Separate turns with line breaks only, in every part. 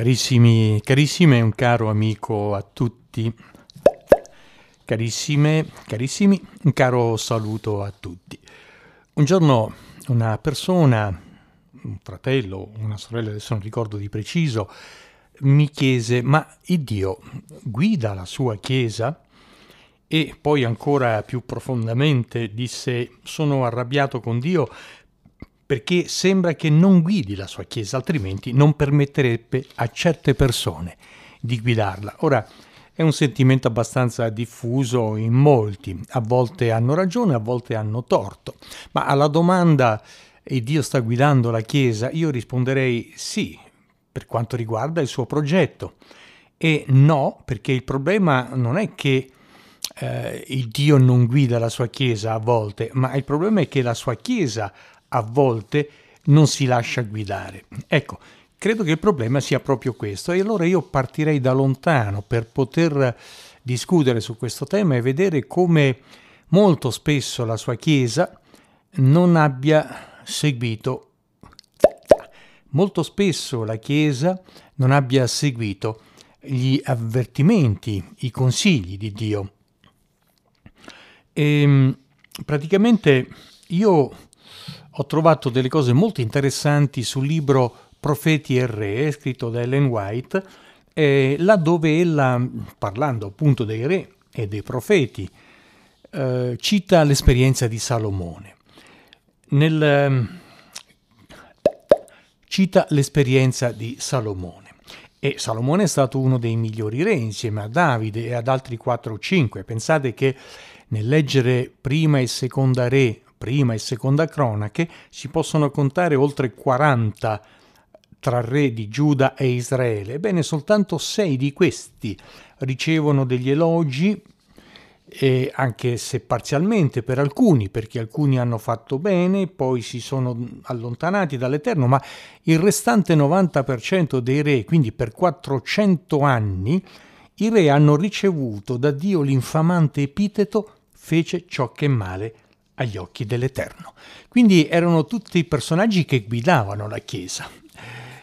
Carissimi, carissime, un caro amico a tutti. Carissime, carissimi, un caro saluto a tutti. Un giorno una persona, un fratello, una sorella, adesso non ricordo di preciso, mi chiese, ma il Dio guida la sua Chiesa? E poi ancora più profondamente disse, sono arrabbiato con Dio perché sembra che non guidi la sua Chiesa, altrimenti non permetterebbe a certe persone di guidarla. Ora, è un sentimento abbastanza diffuso in molti, a volte hanno ragione, a volte hanno torto, ma alla domanda e Dio sta guidando la Chiesa, io risponderei sì, per quanto riguarda il suo progetto, e no, perché il problema non è che eh, il Dio non guida la sua Chiesa a volte, ma il problema è che la sua Chiesa a volte non si lascia guidare. Ecco, credo che il problema sia proprio questo e allora io partirei da lontano per poter discutere su questo tema e vedere come molto spesso la sua Chiesa non abbia seguito molto spesso la Chiesa non abbia seguito gli avvertimenti, i consigli di Dio. E ehm, praticamente io ho trovato delle cose molto interessanti sul libro Profeti e Re, scritto da Ellen White, eh, laddove ella, parlando appunto dei re e dei profeti, eh, cita l'esperienza di Salomone. Nel, ehm, cita l'esperienza di Salomone. E Salomone è stato uno dei migliori re insieme a Davide e ad altri 4 o 5. Pensate che nel leggere prima e seconda re, prima e seconda cronache, si possono contare oltre 40 tra re di Giuda e Israele. Ebbene, soltanto sei di questi ricevono degli elogi, e anche se parzialmente per alcuni, perché alcuni hanno fatto bene, poi si sono allontanati dall'Eterno, ma il restante 90% dei re, quindi per 400 anni, i re hanno ricevuto da Dio l'infamante epiteto fece ciò che male agli occhi dell'Eterno. Quindi erano tutti personaggi che guidavano la Chiesa.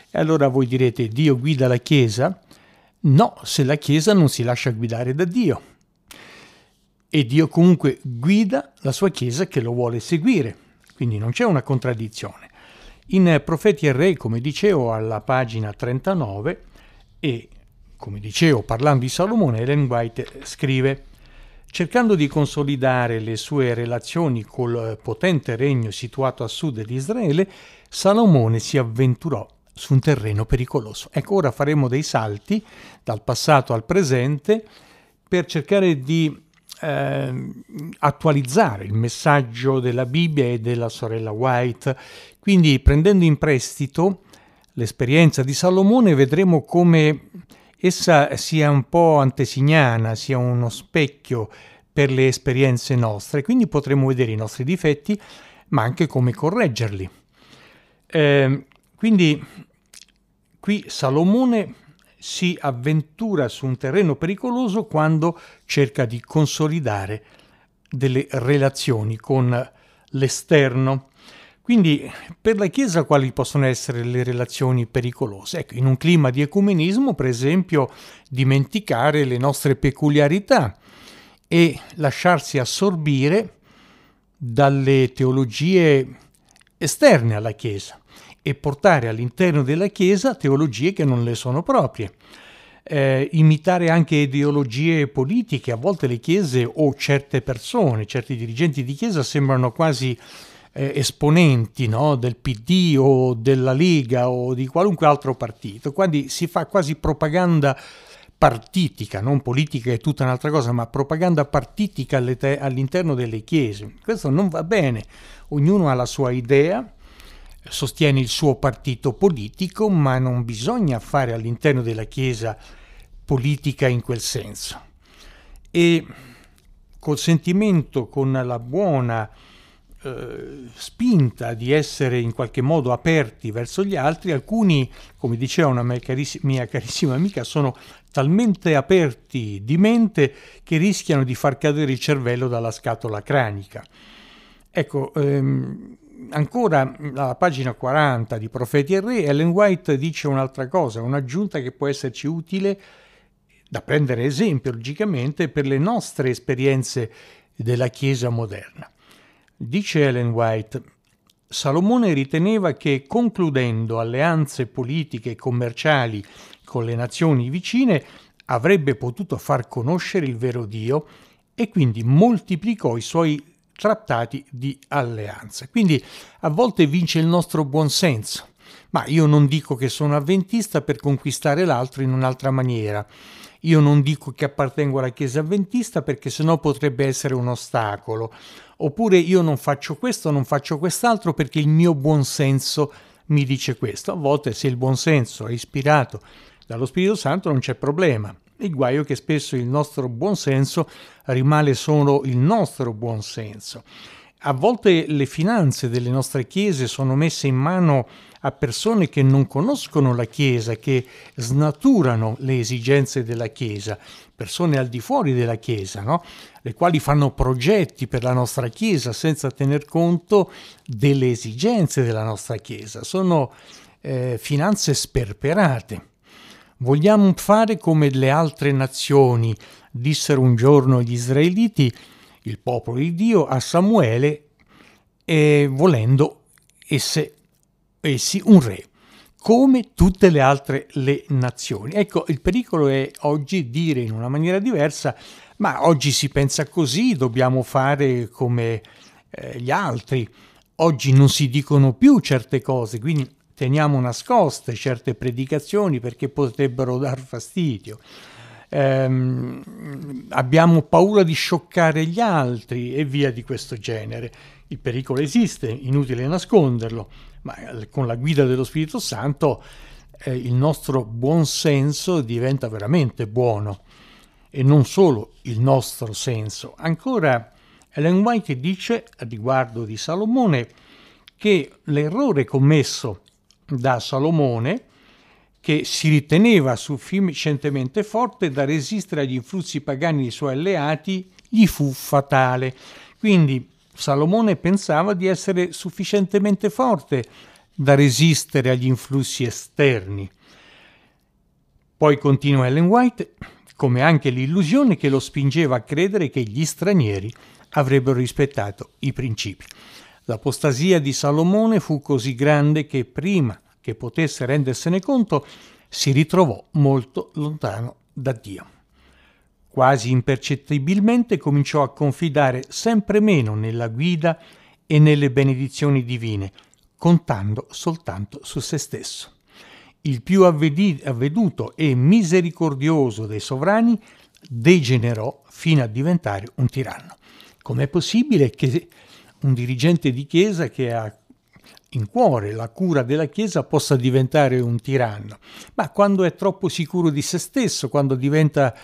E allora voi direte, Dio guida la Chiesa? No, se la Chiesa non si lascia guidare da Dio. E Dio comunque guida la sua Chiesa che lo vuole seguire. Quindi non c'è una contraddizione. In Profeti e Re, come dicevo, alla pagina 39, e come dicevo, parlando di Salomone, Ellen White scrive Cercando di consolidare le sue relazioni col potente regno situato a sud di Israele, Salomone si avventurò su un terreno pericoloso. Ecco, ora faremo dei salti dal passato al presente per cercare di eh, attualizzare il messaggio della Bibbia e della sorella White. Quindi, prendendo in prestito l'esperienza di Salomone, vedremo come essa sia un po' antesignana, sia uno specchio per le esperienze nostre, quindi potremo vedere i nostri difetti, ma anche come correggerli. Eh, quindi qui Salomone si avventura su un terreno pericoloso quando cerca di consolidare delle relazioni con l'esterno. Quindi per la Chiesa quali possono essere le relazioni pericolose? Ecco, in un clima di ecumenismo, per esempio, dimenticare le nostre peculiarità e lasciarsi assorbire dalle teologie esterne alla Chiesa e portare all'interno della Chiesa teologie che non le sono proprie. Eh, imitare anche ideologie politiche, a volte le chiese o certe persone, certi dirigenti di chiesa sembrano quasi eh, esponenti no? del PD o della Lega o di qualunque altro partito, quindi si fa quasi propaganda partitica, non politica è tutta un'altra cosa, ma propaganda partitica all'interno delle chiese. Questo non va bene, ognuno ha la sua idea, sostiene il suo partito politico, ma non bisogna fare all'interno della Chiesa politica in quel senso. E col sentimento, con la buona eh, spinta di essere in qualche modo aperti verso gli altri, alcuni, come diceva una mia, cariss- mia carissima amica, sono talmente aperti di mente che rischiano di far cadere il cervello dalla scatola cranica. Ecco, ehm, ancora alla pagina 40 di Profeti e Re, Ellen White dice un'altra cosa, un'aggiunta che può esserci utile da prendere esempio, logicamente, per le nostre esperienze della Chiesa moderna. Dice Ellen White, Salomone riteneva che concludendo alleanze politiche e commerciali con le nazioni vicine avrebbe potuto far conoscere il vero Dio e quindi moltiplicò i suoi trattati di alleanza. Quindi a volte vince il nostro buonsenso, ma io non dico che sono avventista per conquistare l'altro in un'altra maniera. Io non dico che appartengo alla Chiesa avventista perché sennò potrebbe essere un ostacolo. Oppure io non faccio questo, non faccio quest'altro perché il mio buonsenso mi dice questo. A volte se il buonsenso è ispirato dallo Spirito Santo non c'è problema. Il guaio è che spesso il nostro buonsenso rimane solo il nostro buonsenso. A volte le finanze delle nostre chiese sono messe in mano a persone che non conoscono la Chiesa, che snaturano le esigenze della Chiesa, persone al di fuori della Chiesa, no? le quali fanno progetti per la nostra Chiesa senza tener conto delle esigenze della nostra Chiesa. Sono eh, finanze sperperate. Vogliamo fare come le altre nazioni, dissero un giorno gli israeliti, il popolo di Dio, a Samuele, e volendo esse essi un re, come tutte le altre le nazioni. Ecco, il pericolo è oggi dire in una maniera diversa, ma oggi si pensa così, dobbiamo fare come eh, gli altri. Oggi non si dicono più certe cose, quindi teniamo nascoste certe predicazioni perché potrebbero dar fastidio. Eh, abbiamo paura di scioccare gli altri e via di questo genere. Il pericolo esiste, inutile nasconderlo, ma eh, con la guida dello Spirito Santo eh, il nostro buon senso diventa veramente buono e non solo il nostro senso. Ancora Ellen White dice a riguardo di Salomone che l'errore commesso da Salomone che si riteneva sufficientemente forte da resistere agli influssi pagani dei suoi alleati, gli fu fatale. Quindi Salomone pensava di essere sufficientemente forte da resistere agli influssi esterni. Poi continua Ellen White, come anche l'illusione che lo spingeva a credere che gli stranieri avrebbero rispettato i principi. L'apostasia di Salomone fu così grande che prima che potesse rendersene conto si ritrovò molto lontano da Dio quasi impercettibilmente cominciò a confidare sempre meno nella guida e nelle benedizioni divine, contando soltanto su se stesso. Il più avveduto e misericordioso dei sovrani degenerò fino a diventare un tiranno. Com'è possibile che un dirigente di chiesa che ha in cuore la cura della Chiesa possa diventare un tiranno? Ma quando è troppo sicuro di se stesso, quando diventa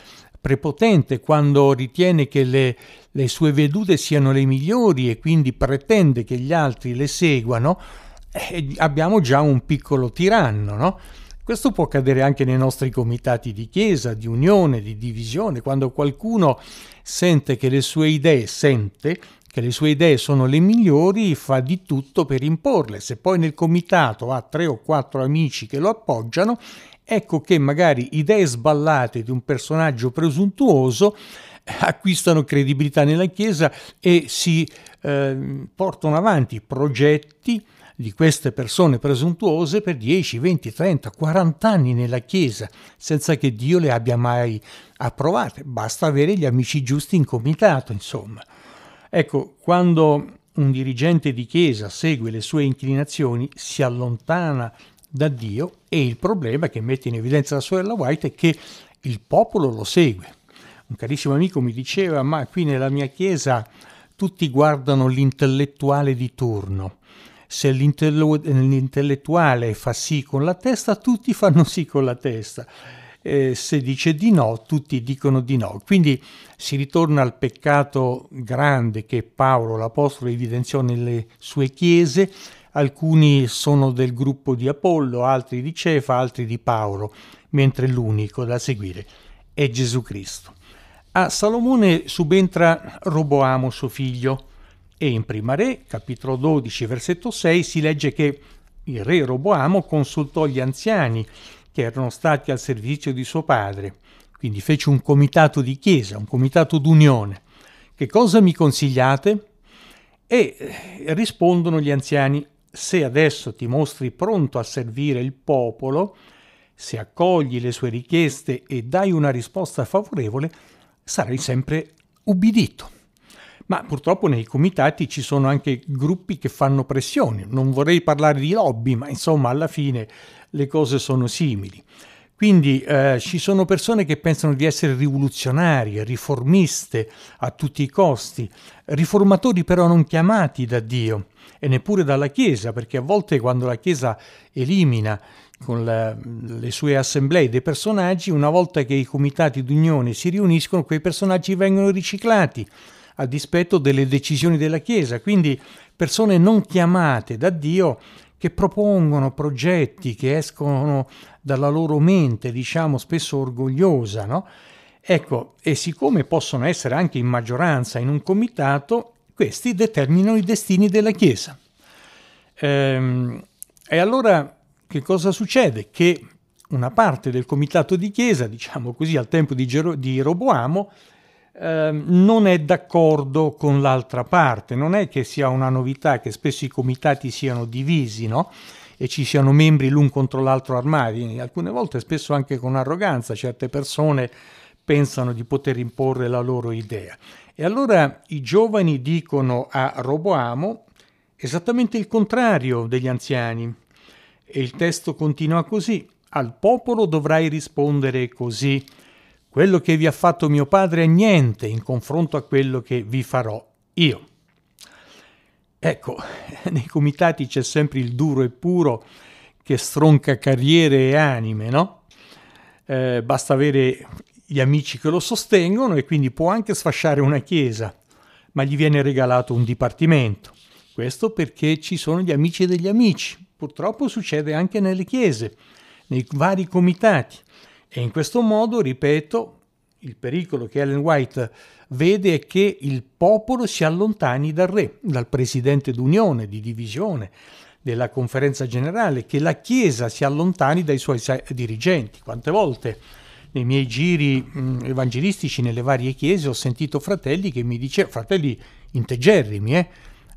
prepotente quando ritiene che le, le sue vedute siano le migliori e quindi pretende che gli altri le seguano, eh, abbiamo già un piccolo tiranno, no? Questo può accadere anche nei nostri comitati di chiesa, di unione, di divisione, quando qualcuno sente che le sue idee, sente che le sue idee sono le migliori, fa di tutto per imporle. Se poi nel comitato ha tre o quattro amici che lo appoggiano, ecco che magari idee sballate di un personaggio presuntuoso eh, acquistano credibilità nella Chiesa e si eh, portano avanti progetti di queste persone presuntuose per 10, 20, 30, 40 anni nella Chiesa, senza che Dio le abbia mai approvate. Basta avere gli amici giusti in comitato, insomma. Ecco, quando un dirigente di Chiesa segue le sue inclinazioni, si allontana da Dio e il problema che mette in evidenza la sorella White è che il popolo lo segue. Un carissimo amico mi diceva, ma qui nella mia chiesa tutti guardano l'intellettuale di turno. Se l'intellettuale fa sì con la testa, tutti fanno sì con la testa. Eh, se dice di no, tutti dicono di no. Quindi si ritorna al peccato grande che Paolo, l'Apostolo, evidenziò nelle sue chiese, alcuni sono del gruppo di Apollo, altri di Cefa, altri di Paolo, mentre l'unico da seguire è Gesù Cristo. A Salomone subentra Roboamo suo figlio E in Prima Re, capitolo 12, versetto 6, si legge che il re Roboamo consultò gli anziani che erano stati al servizio di suo padre, quindi fece un comitato di chiesa, un comitato d'unione. Che cosa mi consigliate? E eh, rispondono gli anziani, se adesso ti mostri pronto a servire il popolo, se accogli le sue richieste e dai una risposta favorevole, sarai sempre ubbidito. Ma purtroppo nei comitati ci sono anche gruppi che fanno pressioni. Non vorrei parlare di lobby, ma insomma alla fine le cose sono simili. Quindi eh, ci sono persone che pensano di essere rivoluzionarie, riformiste a tutti i costi, riformatori però non chiamati da Dio e neppure dalla Chiesa, perché a volte quando la Chiesa elimina con la, le sue assemblee dei personaggi, una volta che i comitati d'unione si riuniscono, quei personaggi vengono riciclati a dispetto delle decisioni della Chiesa. Quindi persone non chiamate da Dio che propongono progetti che escono dalla loro mente, diciamo spesso orgogliosa, no? Ecco, e siccome possono essere anche in maggioranza in un comitato, questi determinano i destini della Chiesa. Ehm, e allora che cosa succede? Che una parte del comitato di Chiesa, diciamo così, al tempo di, Gero- di Roboamo, ehm, non è d'accordo con l'altra parte. Non è che sia una novità che spesso i comitati siano divisi, no? E ci siano membri l'un contro l'altro armati. Alcune volte, spesso anche con arroganza, certe persone pensano di poter imporre la loro idea. E allora i giovani dicono a Roboamo esattamente il contrario degli anziani. E il testo continua così. Al popolo dovrai rispondere così. Quello che vi ha fatto mio padre è niente in confronto a quello che vi farò io. Ecco, nei comitati c'è sempre il duro e puro che stronca carriere e anime, no? Eh, basta avere gli amici che lo sostengono e quindi può anche sfasciare una chiesa, ma gli viene regalato un dipartimento. Questo perché ci sono gli amici degli amici. Purtroppo succede anche nelle chiese, nei vari comitati. E in questo modo, ripeto, il pericolo che Ellen White vede è che il popolo si allontani dal re, dal presidente d'unione, di divisione, della conferenza generale, che la Chiesa si allontani dai suoi dirigenti. Quante volte nei miei giri mh, evangelistici nelle varie chiese ho sentito fratelli che mi dicevano, fratelli integerrimi, eh,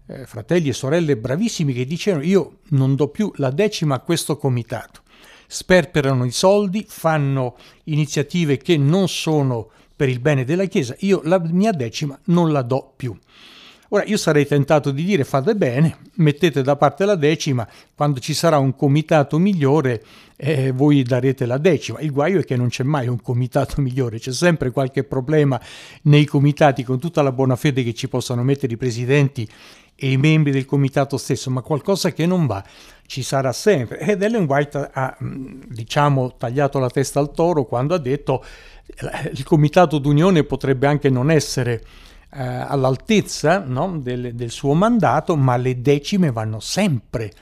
eh, fratelli e sorelle bravissimi che dicevano io non do più la decima a questo comitato. Sperperano i soldi, fanno iniziative che non sono per il bene della Chiesa, io la mia decima non la do più. Ora io sarei tentato di dire fate bene, mettete da parte la decima, quando ci sarà un comitato migliore eh, voi darete la decima. Il guaio è che non c'è mai un comitato migliore, c'è sempre qualche problema nei comitati con tutta la buona fede che ci possano mettere i presidenti e i membri del comitato stesso, ma qualcosa che non va ci sarà sempre. Ed Ellen White ha, mm, diciamo, tagliato la testa al toro quando ha detto che il comitato d'unione potrebbe anche non essere eh, all'altezza no, del, del suo mandato, ma le decime vanno sempre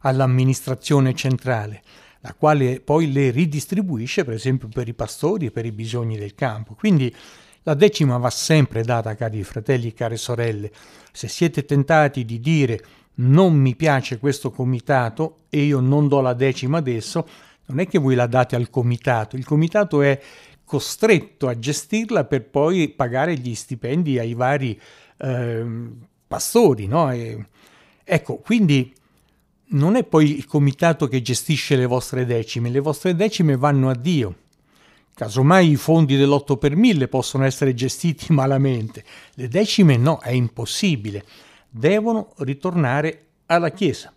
all'amministrazione centrale, la quale poi le ridistribuisce, per esempio, per i pastori e per i bisogni del campo. Quindi la decima va sempre data, cari fratelli e care sorelle. Se siete tentati di dire non mi piace questo comitato e io non do la decima adesso, non è che voi la date al comitato, il comitato è costretto a gestirla per poi pagare gli stipendi ai vari eh, pastori. No? E, ecco, quindi non è poi il comitato che gestisce le vostre decime, le vostre decime vanno a Dio. Casomai i fondi dell'8 per 1000 possono essere gestiti malamente, le decime no, è impossibile, devono ritornare alla Chiesa.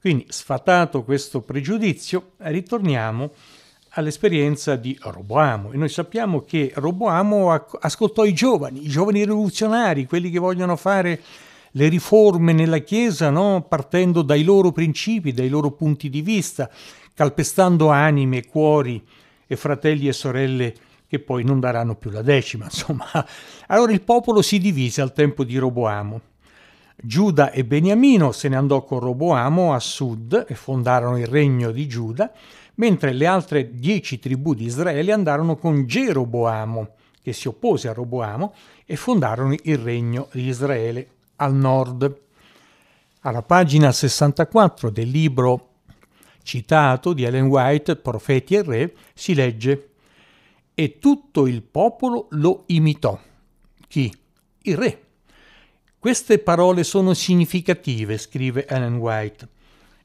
Quindi, sfatato questo pregiudizio, ritorniamo all'esperienza di Roboamo. E noi sappiamo che Roboamo ascoltò i giovani, i giovani rivoluzionari, quelli che vogliono fare le riforme nella Chiesa, no? partendo dai loro principi, dai loro punti di vista, calpestando anime, cuori, e fratelli e sorelle che poi non daranno più la decima. Insomma, allora il popolo si divise al tempo di Roboamo. Giuda e Beniamino se ne andò con Roboamo a sud e fondarono il regno di Giuda, mentre le altre dieci tribù di Israele andarono con Geroboamo, che si oppose a Roboamo, e fondarono il regno di Israele al nord. Alla pagina 64 del libro citato di Ellen White, Profeti e Re, si legge E tutto il popolo lo imitò. Chi? Il re. Queste parole sono significative, scrive Ellen White.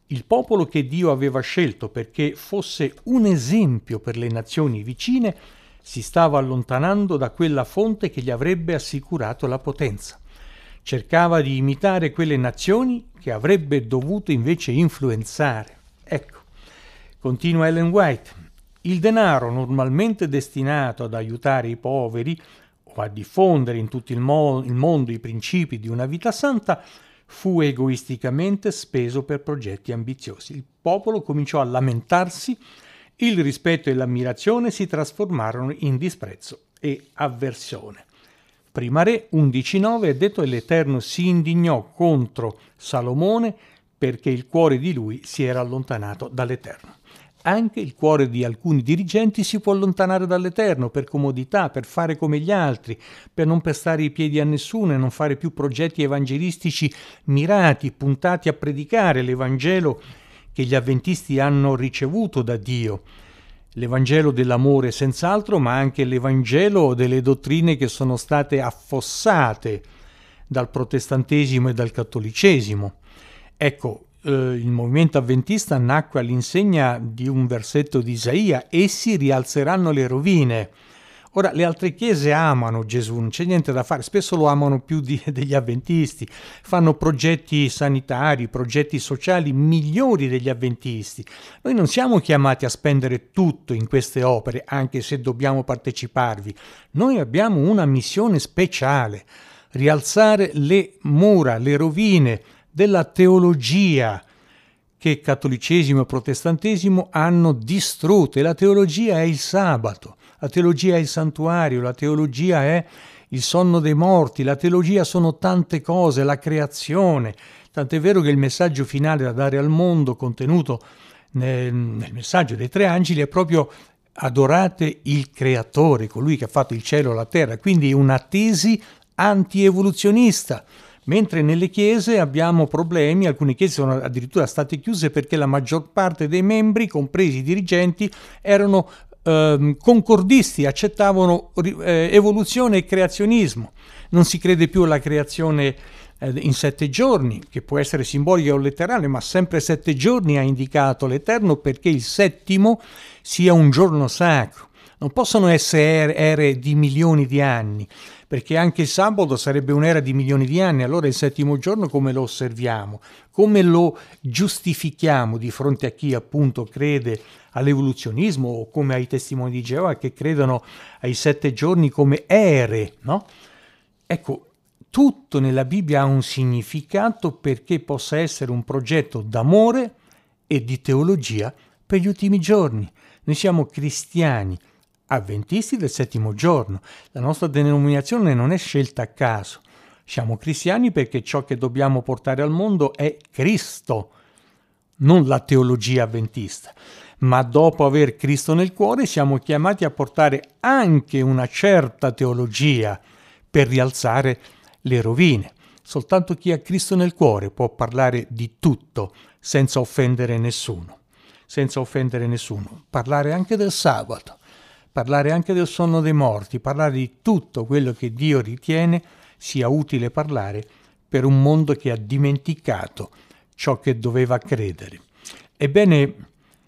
Il popolo che Dio aveva scelto perché fosse un esempio per le nazioni vicine si stava allontanando da quella fonte che gli avrebbe assicurato la potenza. Cercava di imitare quelle nazioni che avrebbe dovuto invece influenzare. Ecco, continua Ellen White, il denaro normalmente destinato ad aiutare i poveri o a diffondere in tutto il, mo- il mondo i principi di una vita santa fu egoisticamente speso per progetti ambiziosi. Il popolo cominciò a lamentarsi il rispetto e l'ammirazione si trasformarono in disprezzo e avversione. Prima Re 11.9 è detto e l'Eterno si indignò contro Salomone perché il cuore di lui si era allontanato dall'Eterno. Anche il cuore di alcuni dirigenti si può allontanare dall'Eterno per comodità, per fare come gli altri, per non pestare i piedi a nessuno e non fare più progetti evangelistici mirati, puntati a predicare l'Evangelo che gli avventisti hanno ricevuto da Dio. L'Evangelo dell'amore senz'altro, ma anche l'Evangelo delle dottrine che sono state affossate dal protestantesimo e dal cattolicesimo. Ecco, eh, il movimento avventista nacque all'insegna di un versetto di Isaia, essi rialzeranno le rovine Ora, le altre chiese amano Gesù, non c'è niente da fare, spesso lo amano più di, degli avventisti, fanno progetti sanitari, progetti sociali migliori degli avventisti. Noi non siamo chiamati a spendere tutto in queste opere, anche se dobbiamo parteciparvi. Noi abbiamo una missione speciale, rialzare le mura, le rovine della teologia, che cattolicesimo e protestantesimo hanno distrutto e la teologia è il sabato. La teologia è il santuario, la teologia è il sonno dei morti, la teologia sono tante cose, la creazione. Tant'è vero che il messaggio finale da dare al mondo contenuto nel, nel messaggio dei tre angeli è proprio adorate il creatore, colui che ha fatto il cielo e la terra, quindi una tesi anti-evoluzionista. Mentre nelle chiese abbiamo problemi, alcune chiese sono addirittura state chiuse perché la maggior parte dei membri, compresi i dirigenti, erano eh, concordisti, accettavano eh, evoluzione e creazionismo. Non si crede più alla creazione eh, in sette giorni, che può essere simbolica o letterale, ma sempre sette giorni ha indicato l'Eterno perché il settimo sia un giorno sacro. Non possono essere ere di milioni di anni, perché anche il sabato sarebbe un'era di milioni di anni, allora il settimo giorno come lo osserviamo? Come lo giustifichiamo di fronte a chi appunto crede all'evoluzionismo o come ai testimoni di Geova che credono ai sette giorni come ere, no? Ecco, tutto nella Bibbia ha un significato perché possa essere un progetto d'amore e di teologia per gli ultimi giorni. Noi siamo cristiani, avventisti del settimo giorno. La nostra denominazione non è scelta a caso. Siamo cristiani perché ciò che dobbiamo portare al mondo è Cristo, non la teologia avventista ma dopo aver Cristo nel cuore siamo chiamati a portare anche una certa teologia per rialzare le rovine. Soltanto chi ha Cristo nel cuore può parlare di tutto senza offendere nessuno, senza offendere nessuno. Parlare anche del sabato, parlare anche del sonno dei morti, parlare di tutto quello che Dio ritiene sia utile parlare per un mondo che ha dimenticato ciò che doveva credere. Ebbene,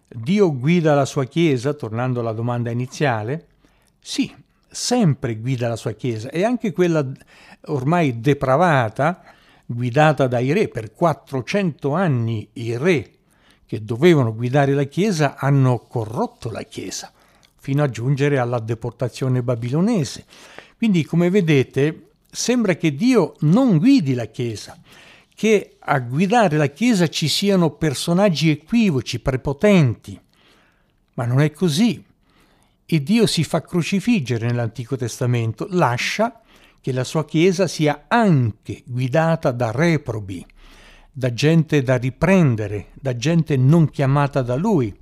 Dio guida la sua Chiesa, tornando alla domanda iniziale? Sì, sempre guida la sua Chiesa e anche quella ormai depravata, guidata dai re per 400 anni, i re che dovevano guidare la Chiesa hanno corrotto la Chiesa, fino a giungere alla deportazione babilonese. Quindi, come vedete, sembra che Dio non guidi la Chiesa, che a guidare la Chiesa ci siano personaggi equivoci, prepotenti. Ma non è così. E Dio si fa crocifiggere nell'Antico Testamento, lascia che la sua Chiesa sia anche guidata da reprobi, da gente da riprendere, da gente non chiamata da lui.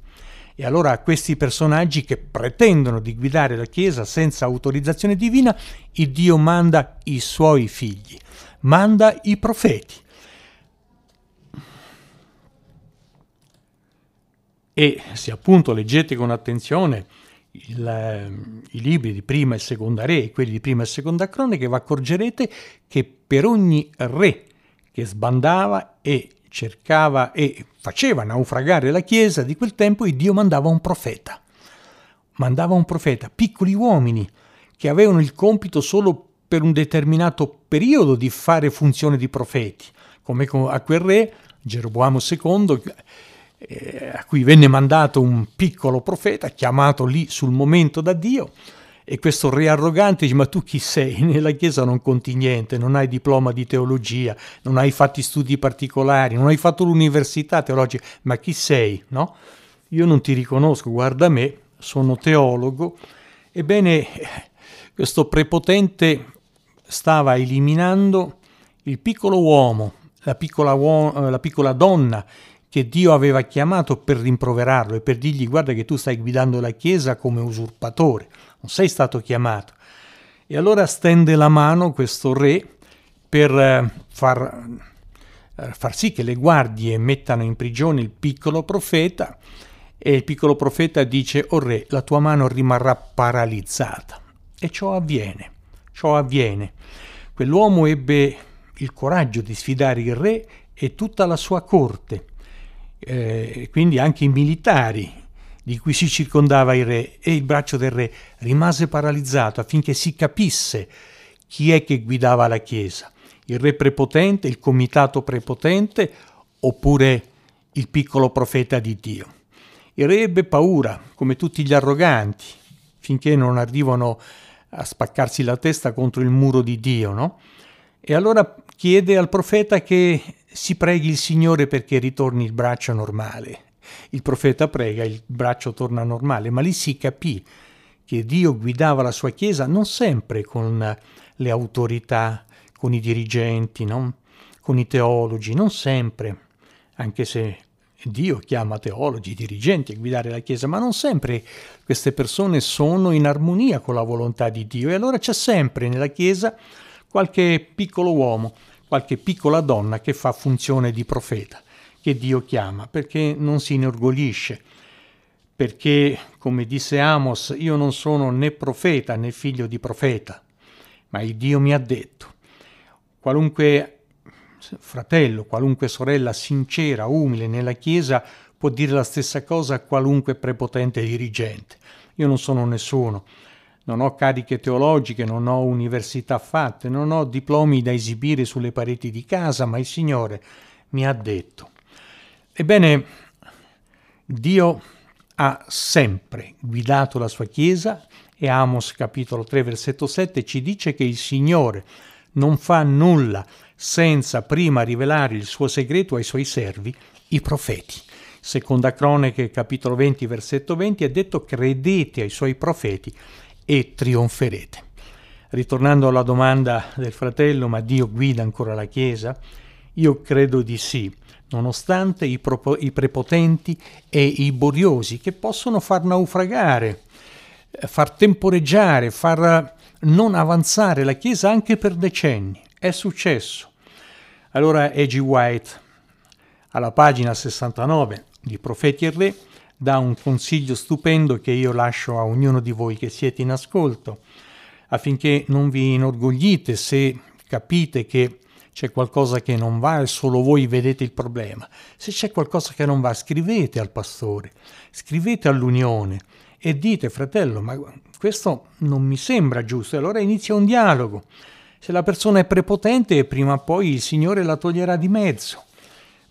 E allora a questi personaggi che pretendono di guidare la Chiesa senza autorizzazione divina, il Dio manda i suoi figli manda i profeti. E se appunto leggete con attenzione il, i libri di prima e seconda re e quelli di prima e seconda cronache, vi accorgerete che per ogni re che sbandava e cercava e faceva naufragare la Chiesa di quel tempo, Dio mandava un profeta. Mandava un profeta, piccoli uomini che avevano il compito solo per un determinato periodo di fare funzione di profeti, come a quel re, Geroboamo II, eh, a cui venne mandato un piccolo profeta chiamato lì sul momento da Dio, e questo re arrogante dice, ma tu chi sei? Nella Chiesa non conti niente, non hai diploma di teologia, non hai fatto studi particolari, non hai fatto l'università teologica, ma chi sei? No? Io non ti riconosco, guarda me, sono teologo. Ebbene, questo prepotente stava eliminando il piccolo uomo, la piccola, uo- la piccola donna che Dio aveva chiamato per rimproverarlo e per dirgli guarda che tu stai guidando la Chiesa come usurpatore non sei stato chiamato. E allora stende la mano questo re per eh, far, eh, far sì che le guardie mettano in prigione il piccolo profeta e il piccolo profeta dice, o oh re, la tua mano rimarrà paralizzata. E ciò avviene, ciò avviene. Quell'uomo ebbe il coraggio di sfidare il re e tutta la sua corte, eh, quindi anche i militari di cui si circondava il re e il braccio del re rimase paralizzato affinché si capisse chi è che guidava la Chiesa, il re prepotente, il comitato prepotente oppure il piccolo profeta di Dio. Il re ebbe paura, come tutti gli arroganti, finché non arrivano a spaccarsi la testa contro il muro di Dio, no? E allora chiede al profeta che si preghi il Signore perché ritorni il braccio normale il profeta prega, il braccio torna normale, ma lì si capì che Dio guidava la sua Chiesa non sempre con le autorità, con i dirigenti, no? con i teologi, non sempre, anche se Dio chiama teologi, dirigenti a guidare la Chiesa, ma non sempre queste persone sono in armonia con la volontà di Dio e allora c'è sempre nella Chiesa qualche piccolo uomo, qualche piccola donna che fa funzione di profeta che Dio chiama, perché non si inorgoglisce, perché, come disse Amos, io non sono né profeta né figlio di profeta, ma il Dio mi ha detto. Qualunque fratello, qualunque sorella sincera, umile nella Chiesa può dire la stessa cosa a qualunque prepotente dirigente. Io non sono nessuno, non ho cariche teologiche, non ho università fatte, non ho diplomi da esibire sulle pareti di casa, ma il Signore mi ha detto Ebbene, Dio ha sempre guidato la sua Chiesa e Amos capitolo 3 versetto 7 ci dice che il Signore non fa nulla senza prima rivelare il suo segreto ai suoi servi, i profeti. Seconda Cronache capitolo 20 versetto 20 è detto credete ai suoi profeti e trionferete. Ritornando alla domanda del fratello, ma Dio guida ancora la Chiesa? Io credo di sì nonostante i, propo- i prepotenti e i boriosi che possono far naufragare, eh, far temporeggiare, far non avanzare la Chiesa anche per decenni. È successo. Allora A.G. White, alla pagina 69 di Profeti e Re, dà un consiglio stupendo che io lascio a ognuno di voi che siete in ascolto, affinché non vi inorgoglite se capite che c'è qualcosa che non va e solo voi vedete il problema. Se c'è qualcosa che non va, scrivete al pastore, scrivete all'unione e dite, fratello, ma questo non mi sembra giusto. E allora inizia un dialogo. Se la persona è prepotente, prima o poi il Signore la toglierà di mezzo.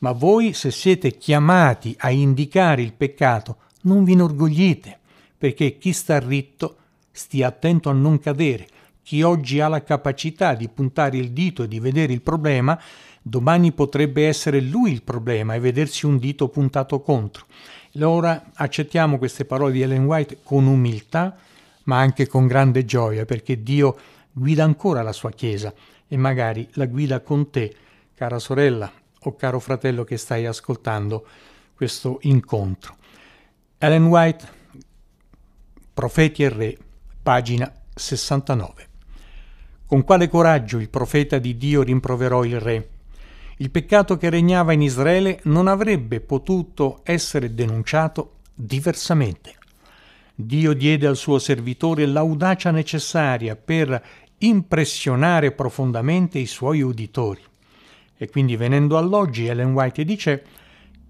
Ma voi, se siete chiamati a indicare il peccato, non vi inorgoglite, perché chi sta ritto stia attento a non cadere chi oggi ha la capacità di puntare il dito e di vedere il problema, domani potrebbe essere lui il problema e vedersi un dito puntato contro. Allora accettiamo queste parole di Ellen White con umiltà, ma anche con grande gioia, perché Dio guida ancora la sua Chiesa e magari la guida con te, cara sorella o caro fratello che stai ascoltando questo incontro. Ellen White, Profeti e Re, pagina 69. Con quale coraggio il profeta di Dio rimproverò il re? Il peccato che regnava in Israele non avrebbe potuto essere denunciato diversamente. Dio diede al suo servitore l'audacia necessaria per impressionare profondamente i suoi uditori. E quindi venendo all'oggi Ellen White dice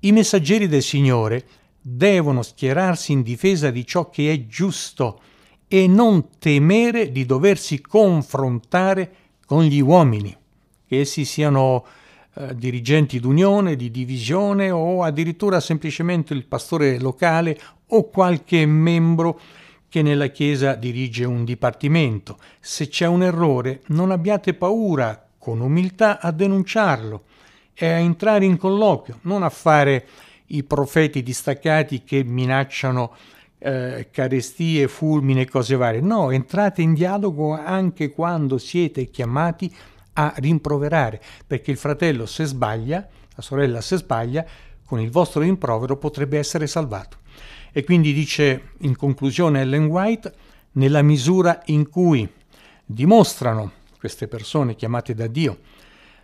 i messaggeri del Signore devono schierarsi in difesa di ciò che è giusto e non temere di doversi confrontare con gli uomini, che essi siano eh, dirigenti d'unione, di divisione o addirittura semplicemente il pastore locale o qualche membro che nella Chiesa dirige un dipartimento. Se c'è un errore, non abbiate paura, con umiltà, a denunciarlo e a entrare in colloquio, non a fare i profeti distaccati che minacciano eh, carestie, fulmine e cose varie. No, entrate in dialogo anche quando siete chiamati a rimproverare, perché il fratello se sbaglia, la sorella se sbaglia, con il vostro rimprovero potrebbe essere salvato. E quindi dice in conclusione Ellen White, nella misura in cui dimostrano queste persone chiamate da Dio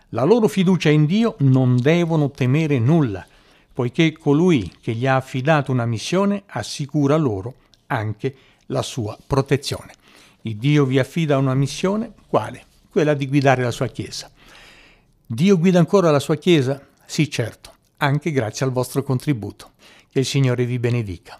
la loro fiducia in Dio, non devono temere nulla, poiché colui che gli ha affidato una missione assicura loro anche la sua protezione. Il Dio vi affida una missione, quale? Quella di guidare la sua Chiesa. Dio guida ancora la sua Chiesa? Sì, certo, anche grazie al vostro contributo. Che il Signore vi benedica.